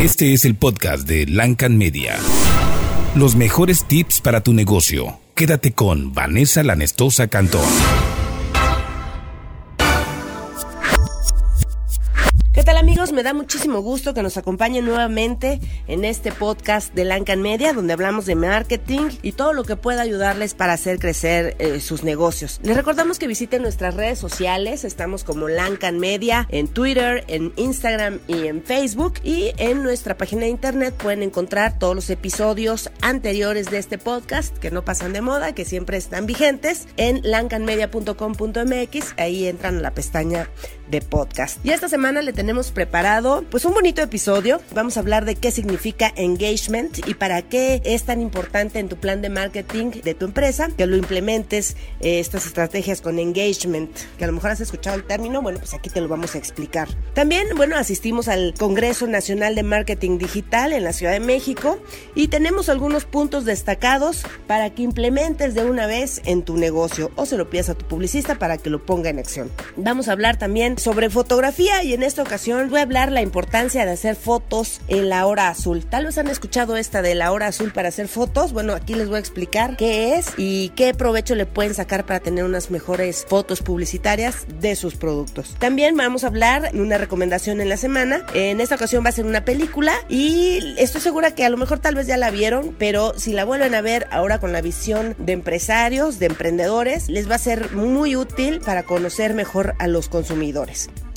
Este es el podcast de Lancan Media. Los mejores tips para tu negocio. Quédate con Vanessa Lanestosa Cantón. Me da muchísimo gusto que nos acompañen nuevamente en este podcast de Lancan Media, donde hablamos de marketing y todo lo que pueda ayudarles para hacer crecer eh, sus negocios. Les recordamos que visiten nuestras redes sociales, estamos como Lancan Media en Twitter, en Instagram y en Facebook. Y en nuestra página de internet pueden encontrar todos los episodios anteriores de este podcast que no pasan de moda, que siempre están vigentes en lancanmedia.com.mx, ahí entran a la pestaña de podcast. Y esta semana le tenemos preparado pues un bonito episodio. Vamos a hablar de qué significa engagement y para qué es tan importante en tu plan de marketing de tu empresa que lo implementes eh, estas estrategias con engagement, que a lo mejor has escuchado el término, bueno, pues aquí te lo vamos a explicar. También, bueno, asistimos al Congreso Nacional de Marketing Digital en la Ciudad de México y tenemos algunos puntos destacados para que implementes de una vez en tu negocio o se lo pidas a tu publicista para que lo ponga en acción. Vamos a hablar también sobre fotografía y en esta ocasión voy a hablar la importancia de hacer fotos en la hora azul. Tal vez han escuchado esta de la hora azul para hacer fotos. Bueno, aquí les voy a explicar qué es y qué provecho le pueden sacar para tener unas mejores fotos publicitarias de sus productos. También vamos a hablar de una recomendación en la semana. En esta ocasión va a ser una película y estoy segura que a lo mejor tal vez ya la vieron, pero si la vuelven a ver ahora con la visión de empresarios, de emprendedores, les va a ser muy útil para conocer mejor a los consumidores.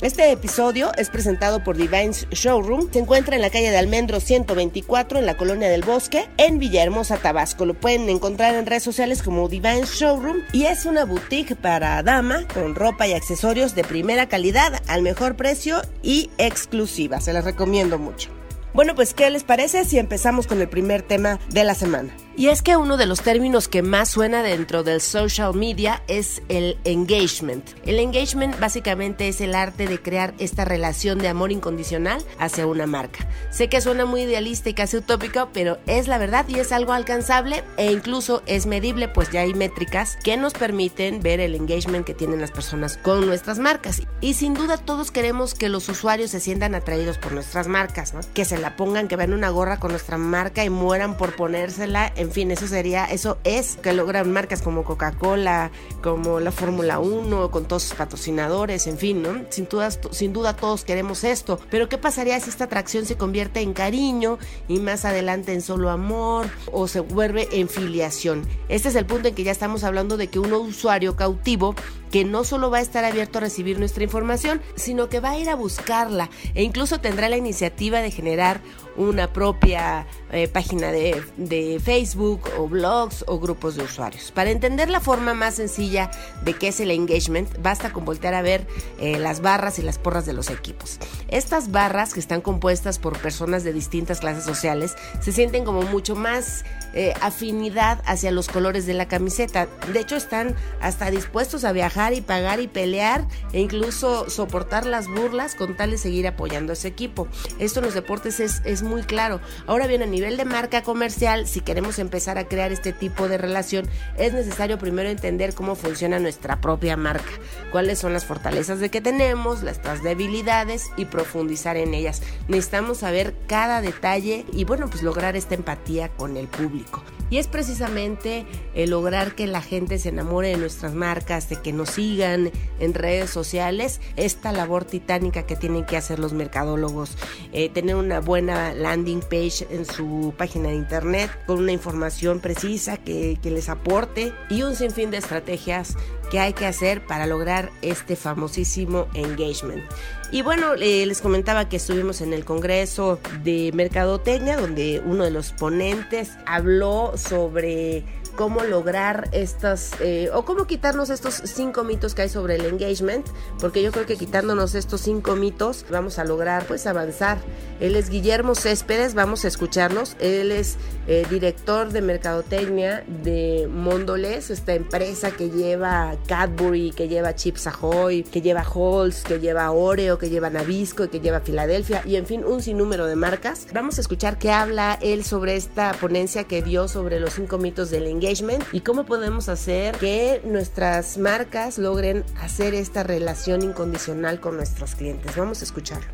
Este episodio es presentado por Divines Showroom. Se encuentra en la calle de Almendro 124 en la colonia del Bosque, en Villahermosa, Tabasco. Lo pueden encontrar en redes sociales como Divines Showroom y es una boutique para dama con ropa y accesorios de primera calidad al mejor precio y exclusiva. Se las recomiendo mucho. Bueno, pues ¿qué les parece si empezamos con el primer tema de la semana? Y es que uno de los términos que más suena dentro del social media es el engagement. El engagement básicamente es el arte de crear esta relación de amor incondicional hacia una marca. Sé que suena muy idealista y casi utópico, pero es la verdad y es algo alcanzable e incluso es medible, pues ya hay métricas que nos permiten ver el engagement que tienen las personas con nuestras marcas. Y sin duda todos queremos que los usuarios se sientan atraídos por nuestras marcas, ¿no? que se la pongan, que vean una gorra con nuestra marca y mueran por ponérsela en fin, eso sería, eso es que logran marcas como Coca-Cola, como la Fórmula 1, con todos sus patrocinadores, en fin, ¿no? Sin duda, sin duda todos queremos esto, pero ¿qué pasaría si esta atracción se convierte en cariño y más adelante en solo amor o se vuelve en filiación? Este es el punto en que ya estamos hablando de que un usuario cautivo que no solo va a estar abierto a recibir nuestra información, sino que va a ir a buscarla e incluso tendrá la iniciativa de generar una propia eh, página de, de, Facebook o blogs o grupos de usuarios. Para entender la forma más sencilla de qué es el engagement, basta con voltear a ver eh, las barras y las porras de los equipos. Estas barras, que están compuestas por personas de distintas clases sociales, se sienten como mucho más eh, afinidad hacia los colores de la camiseta. De hecho, están hasta dispuestos a viajar y pagar y pelear e incluso soportar las burlas con tal de seguir apoyando a ese equipo. Esto en los deportes es, es muy claro. Ahora bien, a nivel de marca comercial, si queremos empezar a crear este tipo de relación, es necesario primero entender cómo funciona nuestra propia marca, cuáles son las fortalezas de que tenemos, las debilidades y profundizar en ellas. Necesitamos saber cada detalle y bueno, pues lograr esta empatía con el público. Y es precisamente el lograr que la gente se enamore de nuestras marcas, de que nos sigan en redes sociales, esta labor titánica que tienen que hacer los mercadólogos, eh, tener una buena landing page en su página de internet con una información precisa que, les aporte y un sinfín de estrategias que hay que hacer para lograr este famosísimo engagement. Y bueno, eh, les comentaba que estuvimos en el Congreso de Mercadotecnia, donde uno de los ponentes habló sobre cómo lograr estas, eh, o cómo quitarnos estos cinco mitos que hay sobre el engagement, porque yo creo que quitándonos estos cinco mitos vamos a lograr pues avanzar. Él es Guillermo Céspedes, vamos a escucharnos, él es eh, director de mercadotecnia de Mondoles, esta empresa que lleva Cadbury, que lleva Chips Ahoy, que lleva Halls, que lleva Oreo, que lleva Nabisco que lleva Filadelfia y en fin un sinnúmero de marcas. Vamos a escuchar qué habla él sobre esta ponencia que dio sobre los cinco mitos del engagement y cómo podemos hacer que nuestras marcas logren hacer esta relación incondicional con nuestros clientes. Vamos a escucharlo.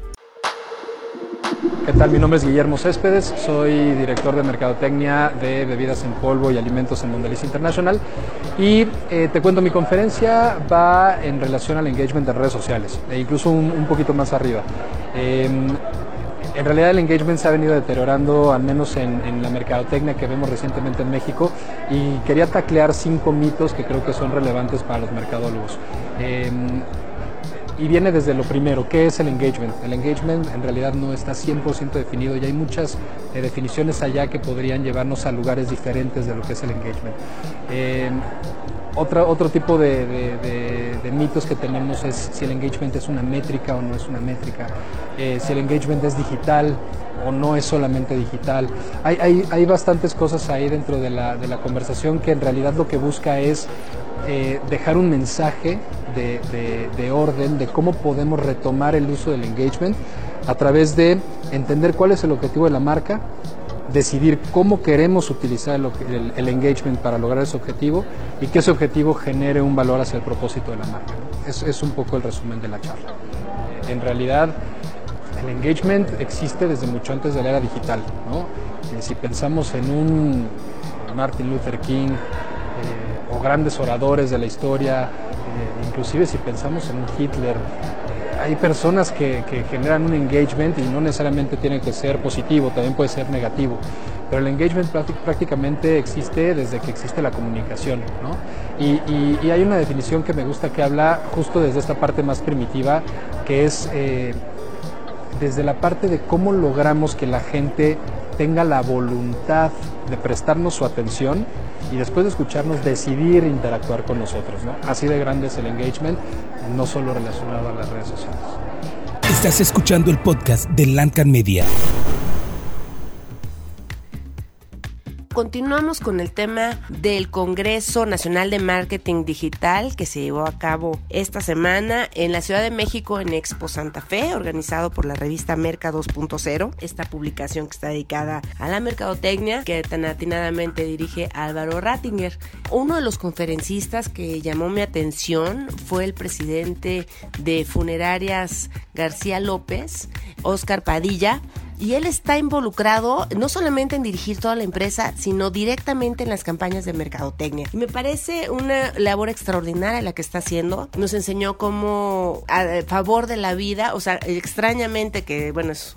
¿Qué tal? Mi nombre es Guillermo Céspedes, soy director de Mercadotecnia de Bebidas en Polvo y Alimentos en Mondelez International y eh, te cuento, mi conferencia va en relación al engagement de redes sociales e incluso un, poquito más arriba. Em, en realidad el engagement se ha venido deteriorando, al menos en, la mercadotecnia que vemos recientemente en México, y quería taclear cinco mitos que creo que son relevantes para los mercadólogos. Em, y viene desde lo primero, ¿qué es el engagement? El engagement en realidad no está 100% definido y hay muchas eh, definiciones allá que podrían llevarnos a lugares diferentes de lo que es el engagement. Eh, otro tipo de, mitos que tenemos es si el engagement es una métrica o no es una métrica, eh, si el engagement es digital o no es solamente digital. Hay, hay, hay bastantes cosas ahí dentro de la, de la, conversación que en realidad lo que busca es eh, dejar un mensaje de, de, orden de cómo podemos retomar el uso del engagement a través de entender cuál es el objetivo de la marca, decidir cómo queremos utilizar el, engagement para lograr ese objetivo y que ese objetivo genere un valor hacia el propósito de la marca. Es, es un poco el resumen de la charla. En realidad, el engagement existe desde mucho antes de la era digital. ¿no? Eh, si pensamos en un Martin Luther King, o grandes oradores de la historia, eh, inclusive si pensamos en un Hitler, eh, hay personas que, generan un engagement y no necesariamente tiene que ser positivo, también puede ser negativo. Pero el engagement prácticamente existe desde que existe la comunicación. ¿no? Y, hay una definición que me gusta que habla justo desde esta parte más primitiva, que es eh, desde la parte de cómo logramos que la gente tenga la voluntad de prestarnos su atención y después de escucharnos decidir interactuar con nosotros. ¿no? Así de grande es el engagement, no solo relacionado a las redes sociales. Estás escuchando el podcast de Lancan Media. Continuamos con el tema del Congreso Nacional de Marketing Digital que se llevó a cabo esta semana en la Ciudad de México en Expo Santa Fe, organizado por la revista Merca 2.0, esta publicación que está dedicada a la mercadotecnia que tan atinadamente dirige Álvaro Rattinger. Uno de los conferencistas que llamó mi atención fue el presidente de Funerarias García López, Oscar Padilla, y él está involucrado no solamente en dirigir toda la empresa, sino directamente en las campañas de mercadotecnia. Me parece una labor extraordinaria la que está haciendo. Nos enseñó cómo a favor de la vida, o sea, extrañamente que, bueno, es,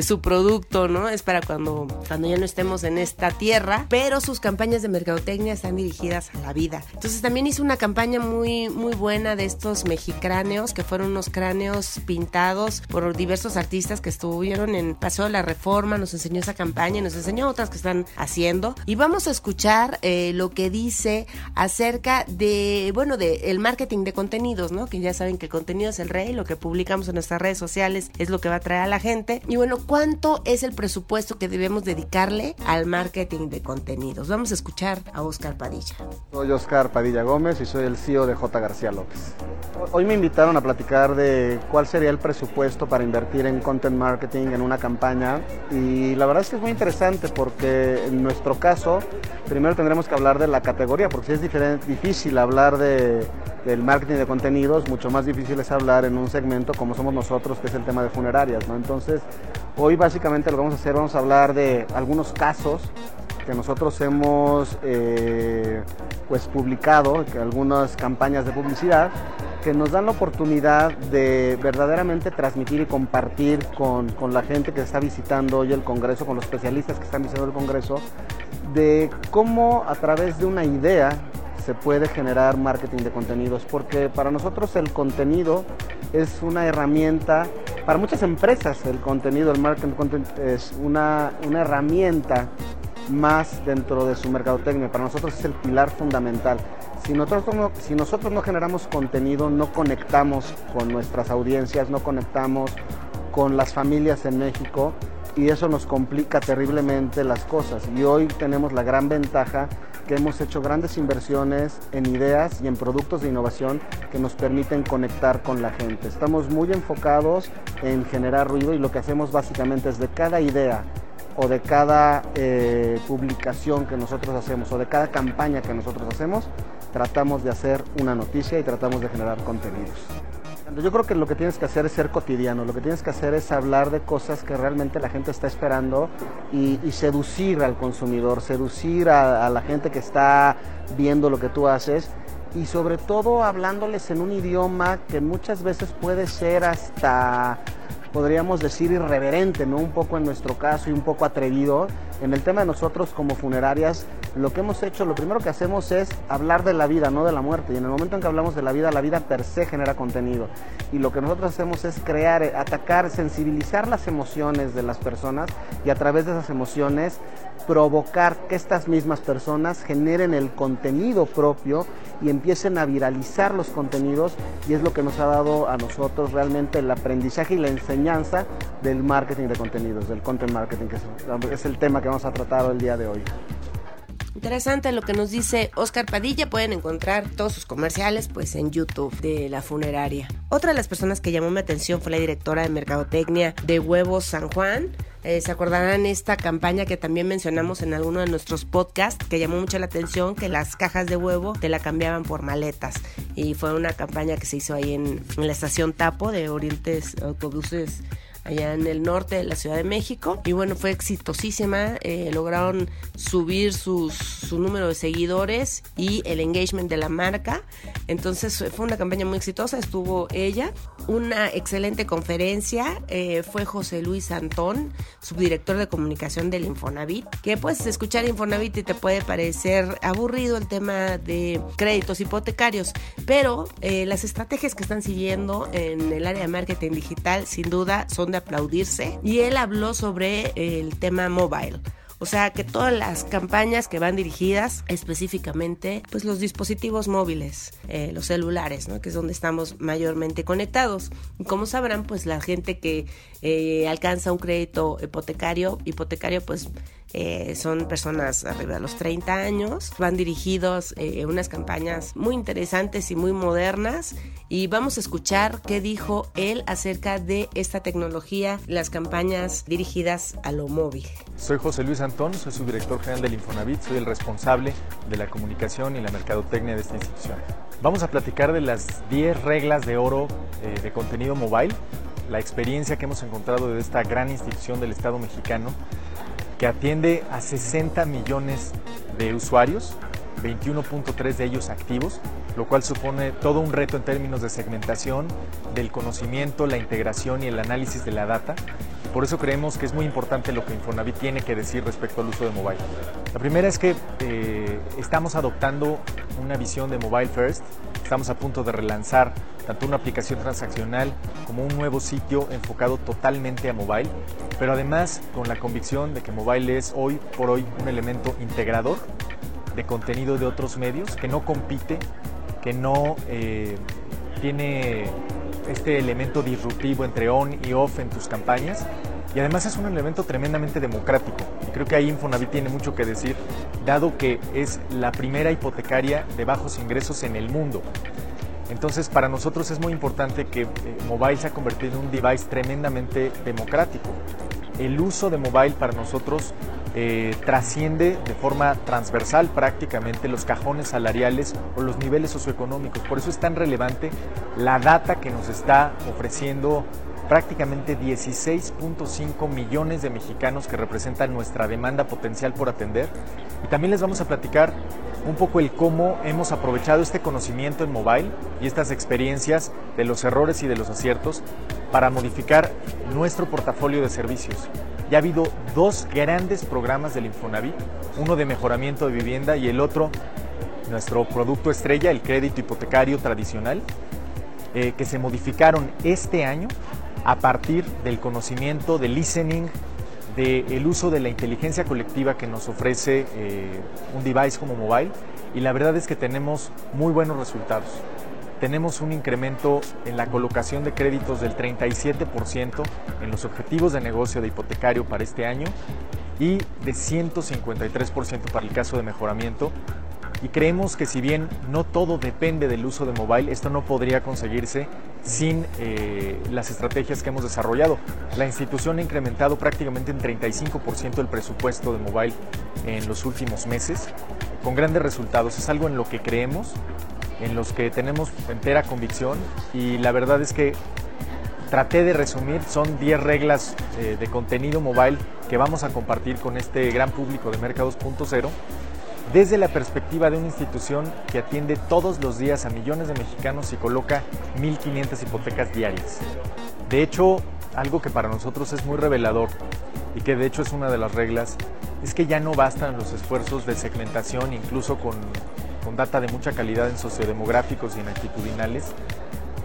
su producto, ¿no? Es para cuando, cuando ya no estemos en esta tierra, pero sus campañas de mercadotecnia están dirigidas a la vida. Entonces también hizo una campaña muy, muy buena de estos mexicráneos, que fueron unos cráneos pintados por diversos artistas que estuvieron en de la reforma, nos enseñó esa campaña nos enseñó otras que están haciendo. Y vamos a escuchar eh, lo que dice acerca de, bueno, de el marketing de contenidos, ¿no? Que ya saben que el contenido es el rey, lo que publicamos en nuestras redes sociales es lo que va a traer a la gente. Y bueno, ¿cuánto es el presupuesto que debemos dedicarle al marketing de contenidos? Vamos a escuchar a Oscar Padilla. Soy Oscar Padilla Gómez y soy el CEO de J. García López. Hoy me invitaron a platicar de cuál sería el presupuesto para invertir en content marketing en una campaña y la verdad es que es muy interesante porque en nuestro caso primero tendremos que hablar de la categoría porque si es diferente, difícil hablar de, del marketing de contenidos, mucho más difícil es hablar en un segmento como somos nosotros que es el tema de funerarias. ¿no? Entonces hoy básicamente lo que vamos a hacer, vamos a hablar de algunos casos que nosotros hemos eh, pues publicado, algunas campañas de publicidad que nos dan la oportunidad de verdaderamente transmitir y compartir con, con, la gente que está visitando hoy el Congreso, con los especialistas que están visitando el Congreso, de cómo a través de una idea se puede generar marketing de contenidos, porque para nosotros el contenido es una herramienta, para muchas empresas el contenido, el marketing content es una, una herramienta más dentro de su mercadotecnia, para nosotros es el pilar fundamental. Si nosotros, no, si nosotros no generamos contenido, no conectamos con nuestras audiencias, no conectamos con las familias en México y eso nos complica terriblemente las cosas. Y hoy tenemos la gran ventaja que hemos hecho grandes inversiones en ideas y en productos de innovación que nos permiten conectar con la gente. Estamos muy enfocados en generar ruido y lo que hacemos básicamente es de cada idea o de cada eh, publicación que nosotros hacemos o de cada campaña que nosotros hacemos, tratamos de hacer una noticia y tratamos de generar contenidos. Yo creo que lo que tienes que hacer es ser cotidiano, lo que tienes que hacer es hablar de cosas que realmente la gente está esperando y, seducir al consumidor, seducir a la gente que está viendo lo que tú haces y sobre todo hablándoles en un idioma que muchas veces puede ser hasta podríamos decir irreverente, ¿no? Un poco en nuestro caso y un poco atrevido. En el tema de nosotros como funerarias, lo que hemos hecho, lo primero que hacemos es hablar de la vida, no de la muerte. Y en el momento en que hablamos de la vida, la vida per se genera contenido. Y lo que nosotros hacemos es crear, atacar, sensibilizar las emociones de las personas y a través de esas emociones provocar que estas mismas personas generen el contenido propio y empiecen a viralizar los contenidos y es lo que nos ha dado a nosotros realmente el aprendizaje y la enseñanza del marketing de contenidos, del content marketing, que es, el tema que vamos a tratar el día de hoy. Interesante lo que nos dice Oscar Padilla. Pueden encontrar todos sus comerciales pues en YouTube de la funeraria. Otra de las personas que llamó mi atención fue la directora de Mercadotecnia de Huevos San Juan. Eh, se acordarán esta campaña que también mencionamos en alguno de nuestros podcasts que llamó mucho la atención que las cajas de huevo te la cambiaban por maletas. Y fue una campaña que se hizo ahí en, en la estación Tapo de Orientes Autobuses allá en el norte de la Ciudad de México. Y bueno, fue exitosísima. Eh, lograron subir sus, su número de seguidores y el engagement de la marca. Entonces fue una campaña muy exitosa. Estuvo ella. Una excelente conferencia eh, fue José Luis Antón, subdirector de comunicación del Infonavit. Que puedes escuchar Infonavit y te puede parecer aburrido el tema de créditos hipotecarios. Pero eh, las estrategias que están siguiendo en el área de marketing digital sin duda son de aplaudirse y él habló sobre el tema mobile. O sea que todas las campañas que van dirigidas específicamente, pues los dispositivos móviles, eh, los celulares, ¿no? que es donde estamos mayormente conectados. Y como sabrán, pues la gente que eh, alcanza un crédito hipotecario, hipotecario pues eh, son personas arriba de los 30 años, van dirigidos eh, unas campañas muy interesantes y muy modernas y vamos a escuchar qué dijo él acerca de esta tecnología, las campañas dirigidas a lo móvil. Soy José Luis Antón, soy subdirector general del Infonavit, soy el responsable de la comunicación y la mercadotecnia de esta institución. Vamos a platicar de las 10 reglas de oro eh, de contenido mobile, la experiencia que hemos encontrado de esta gran institución del Estado mexicano que atiende a 60 millones de usuarios, 21.3 de ellos activos, lo cual supone todo un reto en términos de segmentación, del conocimiento, la integración y el análisis de la data. Por eso creemos que es muy importante lo que Infonavit tiene que decir respecto al uso de mobile. La primera es que eh, estamos adoptando una visión de mobile first. Estamos a punto de relanzar tanto una aplicación transaccional como un nuevo sitio enfocado totalmente a mobile, pero además con la convicción de que mobile es hoy por hoy un elemento integrador de contenido de otros medios, que no compite, que no eh, tiene este elemento disruptivo entre on y off en tus campañas. Y además es un elemento tremendamente democrático. Y creo que ahí Infonavit tiene mucho que decir, dado que es la primera hipotecaria de bajos ingresos en el mundo. Entonces, para nosotros es muy importante que eh, mobile se ha convertido en un device tremendamente democrático. El uso de mobile para nosotros eh, trasciende de forma transversal prácticamente los cajones salariales o los niveles socioeconómicos. Por eso es tan relevante la data que nos está ofreciendo prácticamente 16.5 millones de mexicanos que representan nuestra demanda potencial por atender. Y también les vamos a platicar un poco el cómo hemos aprovechado este conocimiento en mobile y estas experiencias de los errores y de los aciertos para modificar nuestro portafolio de servicios. Ya ha habido dos grandes programas del Infonavit, uno de mejoramiento de vivienda y el otro, nuestro producto estrella, el crédito hipotecario tradicional, eh, que se modificaron este año a partir del conocimiento, del listening, del uso de la inteligencia colectiva que nos ofrece eh, un device como mobile y la verdad es que tenemos muy buenos resultados. Tenemos un incremento en la colocación de créditos del 37% en los objetivos de negocio de hipotecario para este año y de 153% para el caso de mejoramiento y creemos que si bien no todo depende del uso de mobile, esto no podría conseguirse sin eh, las estrategias que hemos desarrollado. La institución ha incrementado prácticamente en 35% el presupuesto de mobile en los últimos meses, con grandes resultados. Es algo en lo que creemos en los que tenemos entera convicción y la verdad es que traté de resumir, son 10 reglas eh, de contenido mobile que vamos a compartir con este gran público de Merca 2.0 desde la perspectiva de una institución que atiende todos los días a millones de mexicanos y coloca 1.500 hipotecas diarias. De hecho, algo que para nosotros es muy revelador y que de hecho es una de las reglas, es que ya no bastan los esfuerzos de segmentación, incluso con, con data de mucha calidad en sociodemográficos y en actitudinales,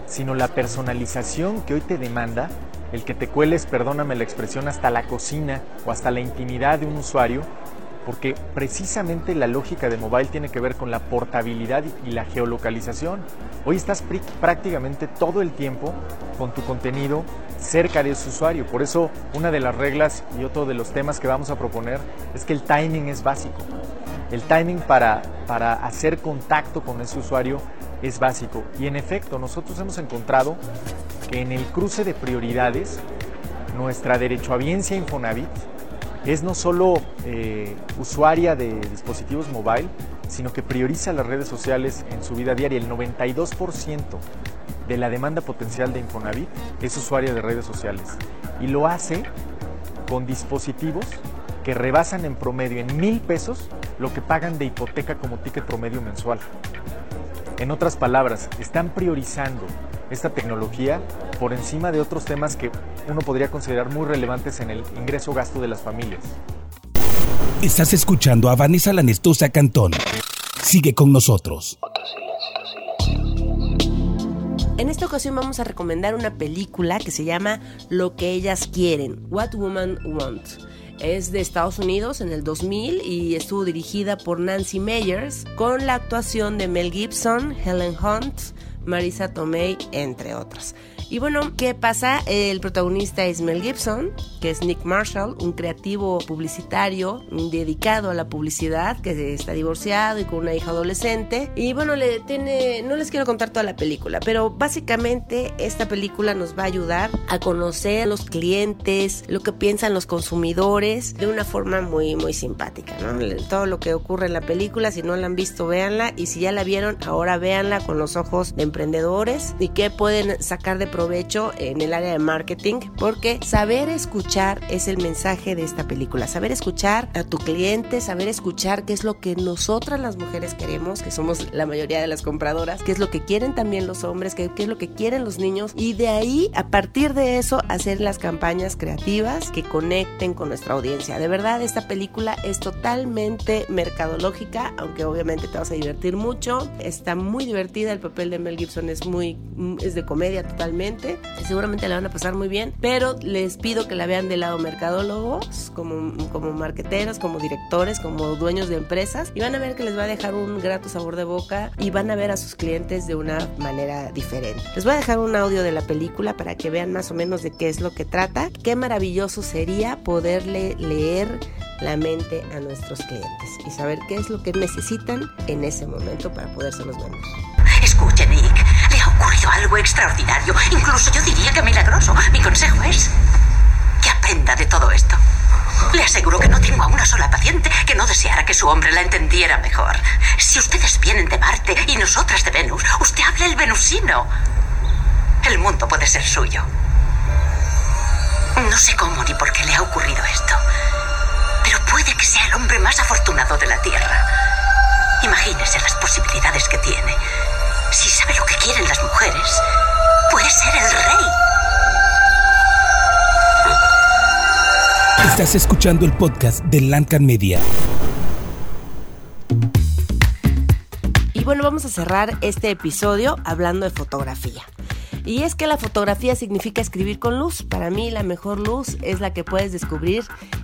sino la personalización que hoy te demanda el que te cueles, perdóname la expresión, hasta la cocina o hasta la intimidad de un usuario porque precisamente la lógica de mobile tiene que ver con la portabilidad y la geolocalización. Hoy estás prácticamente todo el tiempo con tu contenido cerca de ese usuario. Por eso una de las reglas y otro de los temas que vamos a proponer es que el timing es básico. El timing para, para hacer contacto con ese usuario es básico. Y en efecto, nosotros hemos encontrado que en el cruce de prioridades, nuestra derechohabiencia Infonavit es no solo eh, usuaria de dispositivos mobile, sino que prioriza las redes sociales en su vida diaria. El 92% de la demanda potencial de Infonavit es usuaria de redes sociales y lo hace con dispositivos que rebasan en promedio en mil pesos lo que pagan de hipoteca como ticket promedio mensual. En otras palabras, están priorizando esta tecnología por encima de otros temas que uno podría considerar muy relevantes en el ingreso-gasto de las familias. Estás escuchando a Vanessa Lanestosa Cantón. Sigue con nosotros. En esta ocasión vamos a recomendar una película que se llama Lo que ellas quieren, What Woman Wants. Es de Estados Unidos en el 2000 y estuvo dirigida por Nancy Meyers con la actuación de Mel Gibson, Helen Hunt, Marisa Tomei, entre otros. Y bueno, ¿qué pasa? El protagonista es Mel Gibson, que es Nick Marshall, un creativo publicitario dedicado a la publicidad, que está divorciado y con una hija adolescente. Y bueno, le tiene, no les quiero contar toda la película, pero básicamente esta película nos va a ayudar a conocer a los clientes, lo que piensan los consumidores, de una forma muy, muy simpática. Todo lo que ocurre en la película, si no la han visto, véanla. Y si ya la vieron, ahora véanla con los ojos de emprendedores y qué pueden sacar de provecho en el área de marketing, porque saber escuchar es el mensaje de esta película. Saber escuchar a tu cliente, saber escuchar qué es lo que nosotras las mujeres queremos, que somos la mayoría de las compradoras, qué es lo que quieren también los hombres, qué, qué es lo que quieren los niños y de ahí, a partir de eso, hacer las campañas creativas que conecten con nuestra audiencia. De verdad, esta película es totalmente mercadológica, aunque obviamente te vas a divertir mucho. Está muy divertida, el papel de Mel Gibson es muy, es de comedia totalmente seguramente la van a pasar muy bien, pero les pido que la vean del lado mercadólogos, como, como marqueteros, como directores, como dueños de empresas, y van a ver que les va a dejar un grato sabor de boca y van a ver a sus clientes de una manera diferente. Les voy a dejar un audio de la película para que vean más o menos de qué es lo que trata. Qué maravilloso sería poderle leer la mente a nuestros clientes y saber qué es lo que necesitan en ese momento para podérselos vender. Ocurrido algo extraordinario, incluso yo diría que milagroso. Mi consejo es que aprenda de todo esto. Le aseguro que no tengo a una sola paciente que no deseara que su hombre la entendiera mejor. Si ustedes vienen de Marte y nosotras de Venus, usted habla el venusino. El mundo puede ser suyo. No sé cómo ni por qué le ha ocurrido esto, pero puede que sea el hombre más afortunado de la Tierra. Imagínese las posibilidades que tiene. Estás escuchando el podcast de Lancan Media. Y bueno, vamos a cerrar este episodio hablando de fotografía. Y es que la fotografía significa escribir con luz. Para mí la mejor luz es la que puedes descubrir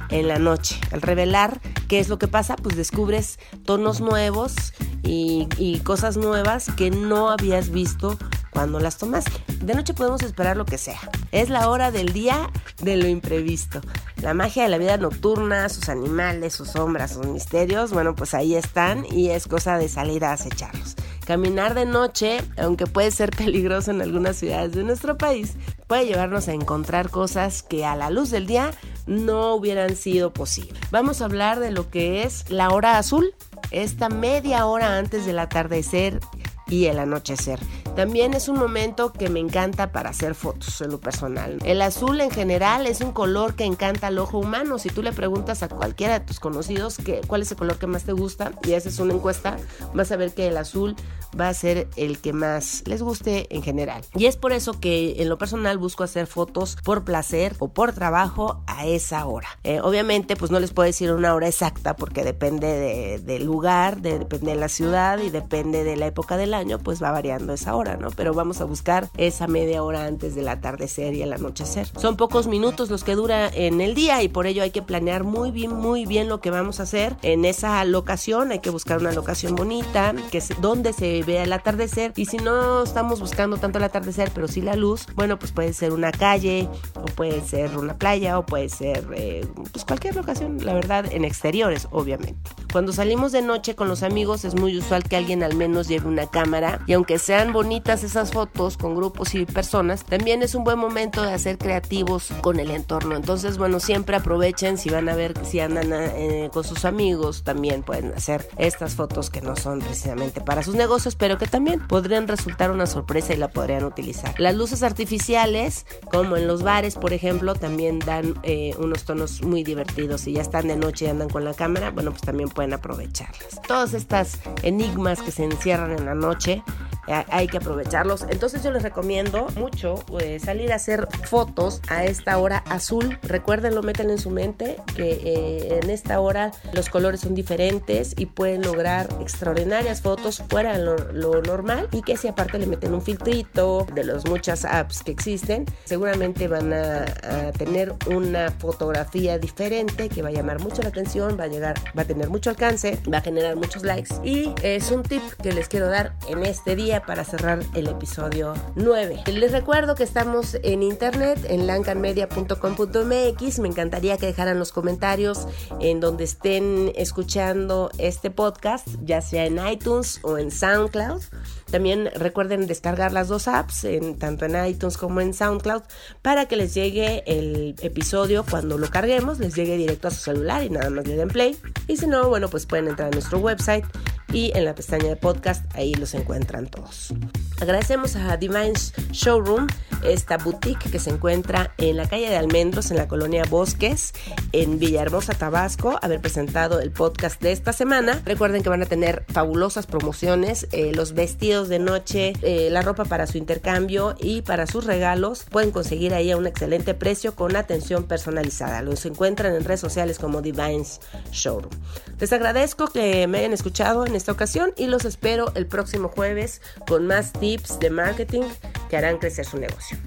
en la noche. Al revelar qué es lo que pasa, pues descubres tonos nuevos y, cosas nuevas que no habías visto cuando las tomaste. De noche podemos esperar lo que sea. Es la hora del día de lo imprevisto. La magia de la vida nocturna, sus animales, sus sombras, sus misterios, bueno, pues ahí están y es cosa de salir a acecharlos. Caminar de noche, aunque puede ser peligroso en algunas ciudades de nuestro país, puede llevarnos a encontrar cosas que a la luz del día no hubieran sido posibles. Vamos a hablar de lo que es la hora azul, esta media hora antes del atardecer y el anochecer. También es un momento que me encanta para hacer fotos en lo personal. El azul en general es un color que encanta al ojo humano. Si tú le preguntas a cualquiera de tus conocidos que, cuál es el color que más te gusta y haces una encuesta, vas a ver que el azul va a ser el que más les guste en general. Y es por eso que en lo personal busco hacer fotos por placer o por trabajo a esa hora. Eh, obviamente pues no les puedo decir una hora exacta porque depende del lugar, depende de la ciudad y depende de la época del año, pues va variando esa hora, Pero vamos a buscar esa media hora antes del atardecer y el anochecer. Son pocos minutos los que dura en el día y por ello hay que planear muy bien, muy bien lo que vamos a hacer en esa locación. Hay que buscar una locación bonita, que es donde se vea el atardecer. Y si no estamos buscando tanto el atardecer, pero sí la luz, bueno, pues puede ser una calle, o puede ser una playa, o puede ser eh, pues cualquier locación, la verdad, en exteriores, obviamente. Cuando salimos de noche con los amigos es muy usual que alguien al menos lleve una cámara y aunque sean esas fotos con grupos y personas, también es un buen momento de hacer creativos con el entorno. Entonces, bueno, siempre aprovechen si van a ver si andan eh, con sus amigos, también pueden hacer estas fotos que no son precisamente para sus negocios, pero que también podrían resultar una sorpresa y la podrían utilizar. Las luces artificiales, como en los bares, por ejemplo, también dan eh, unos tonos muy divertidos. Si ya están de noche y andan con la cámara, bueno, pues también pueden aprovecharlas. Todas estas enigmas que se encierran en la noche, hay que aprovecharlos. Entonces yo les recomiendo mucho eh, salir a hacer fotos a esta hora azul. Recuérdenlo, métanlo en su mente que en esta hora los colores son diferentes y pueden lograr extraordinarias fotos fuera de lo, normal y que si aparte le meten un filtrito de las muchas apps que existen, seguramente van a, a tener una fotografía diferente que va a llamar mucho la atención, va a llegar, va a tener mucho alcance, va a generar muchos likes y es un tip que les quiero dar en este día para cerrar el episodio 9. Les recuerdo que estamos en internet en lancanmedia.com.mx. Me encantaría que dejaran los comentarios en donde estén escuchando este podcast, ya sea en iTunes o en SoundCloud. También recuerden descargar las dos apps, en, tanto en iTunes como en SoundCloud, para que les llegue el episodio cuando lo carguemos, les llegue directo a su celular y nada más le den play. Y si no, bueno, pues pueden entrar a nuestro website y en la pestaña de podcast ahí los encuentran todos. Agradecemos a Divine Showroom, esta boutique que se encuentra en la calle de Almendros, en la colonia Bosques, en Villahermosa, Tabasco, haber presentado el podcast de esta semana. Recuerden que van a tener fabulosas promociones, eh, los vestidos de noche, eh, la ropa para su intercambio y para sus regalos. Pueden conseguir ahí a un excelente precio con atención personalizada. Los encuentran en redes sociales como Divines Showroom. Les agradezco que me hayan escuchado en esta ocasión y los espero el próximo jueves con más tips de marketing que harán crecer su negocio.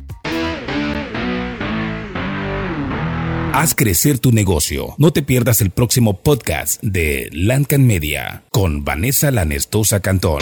Haz crecer tu negocio. No te pierdas el próximo podcast de Lancan Media con Vanessa Lanestosa Cantón.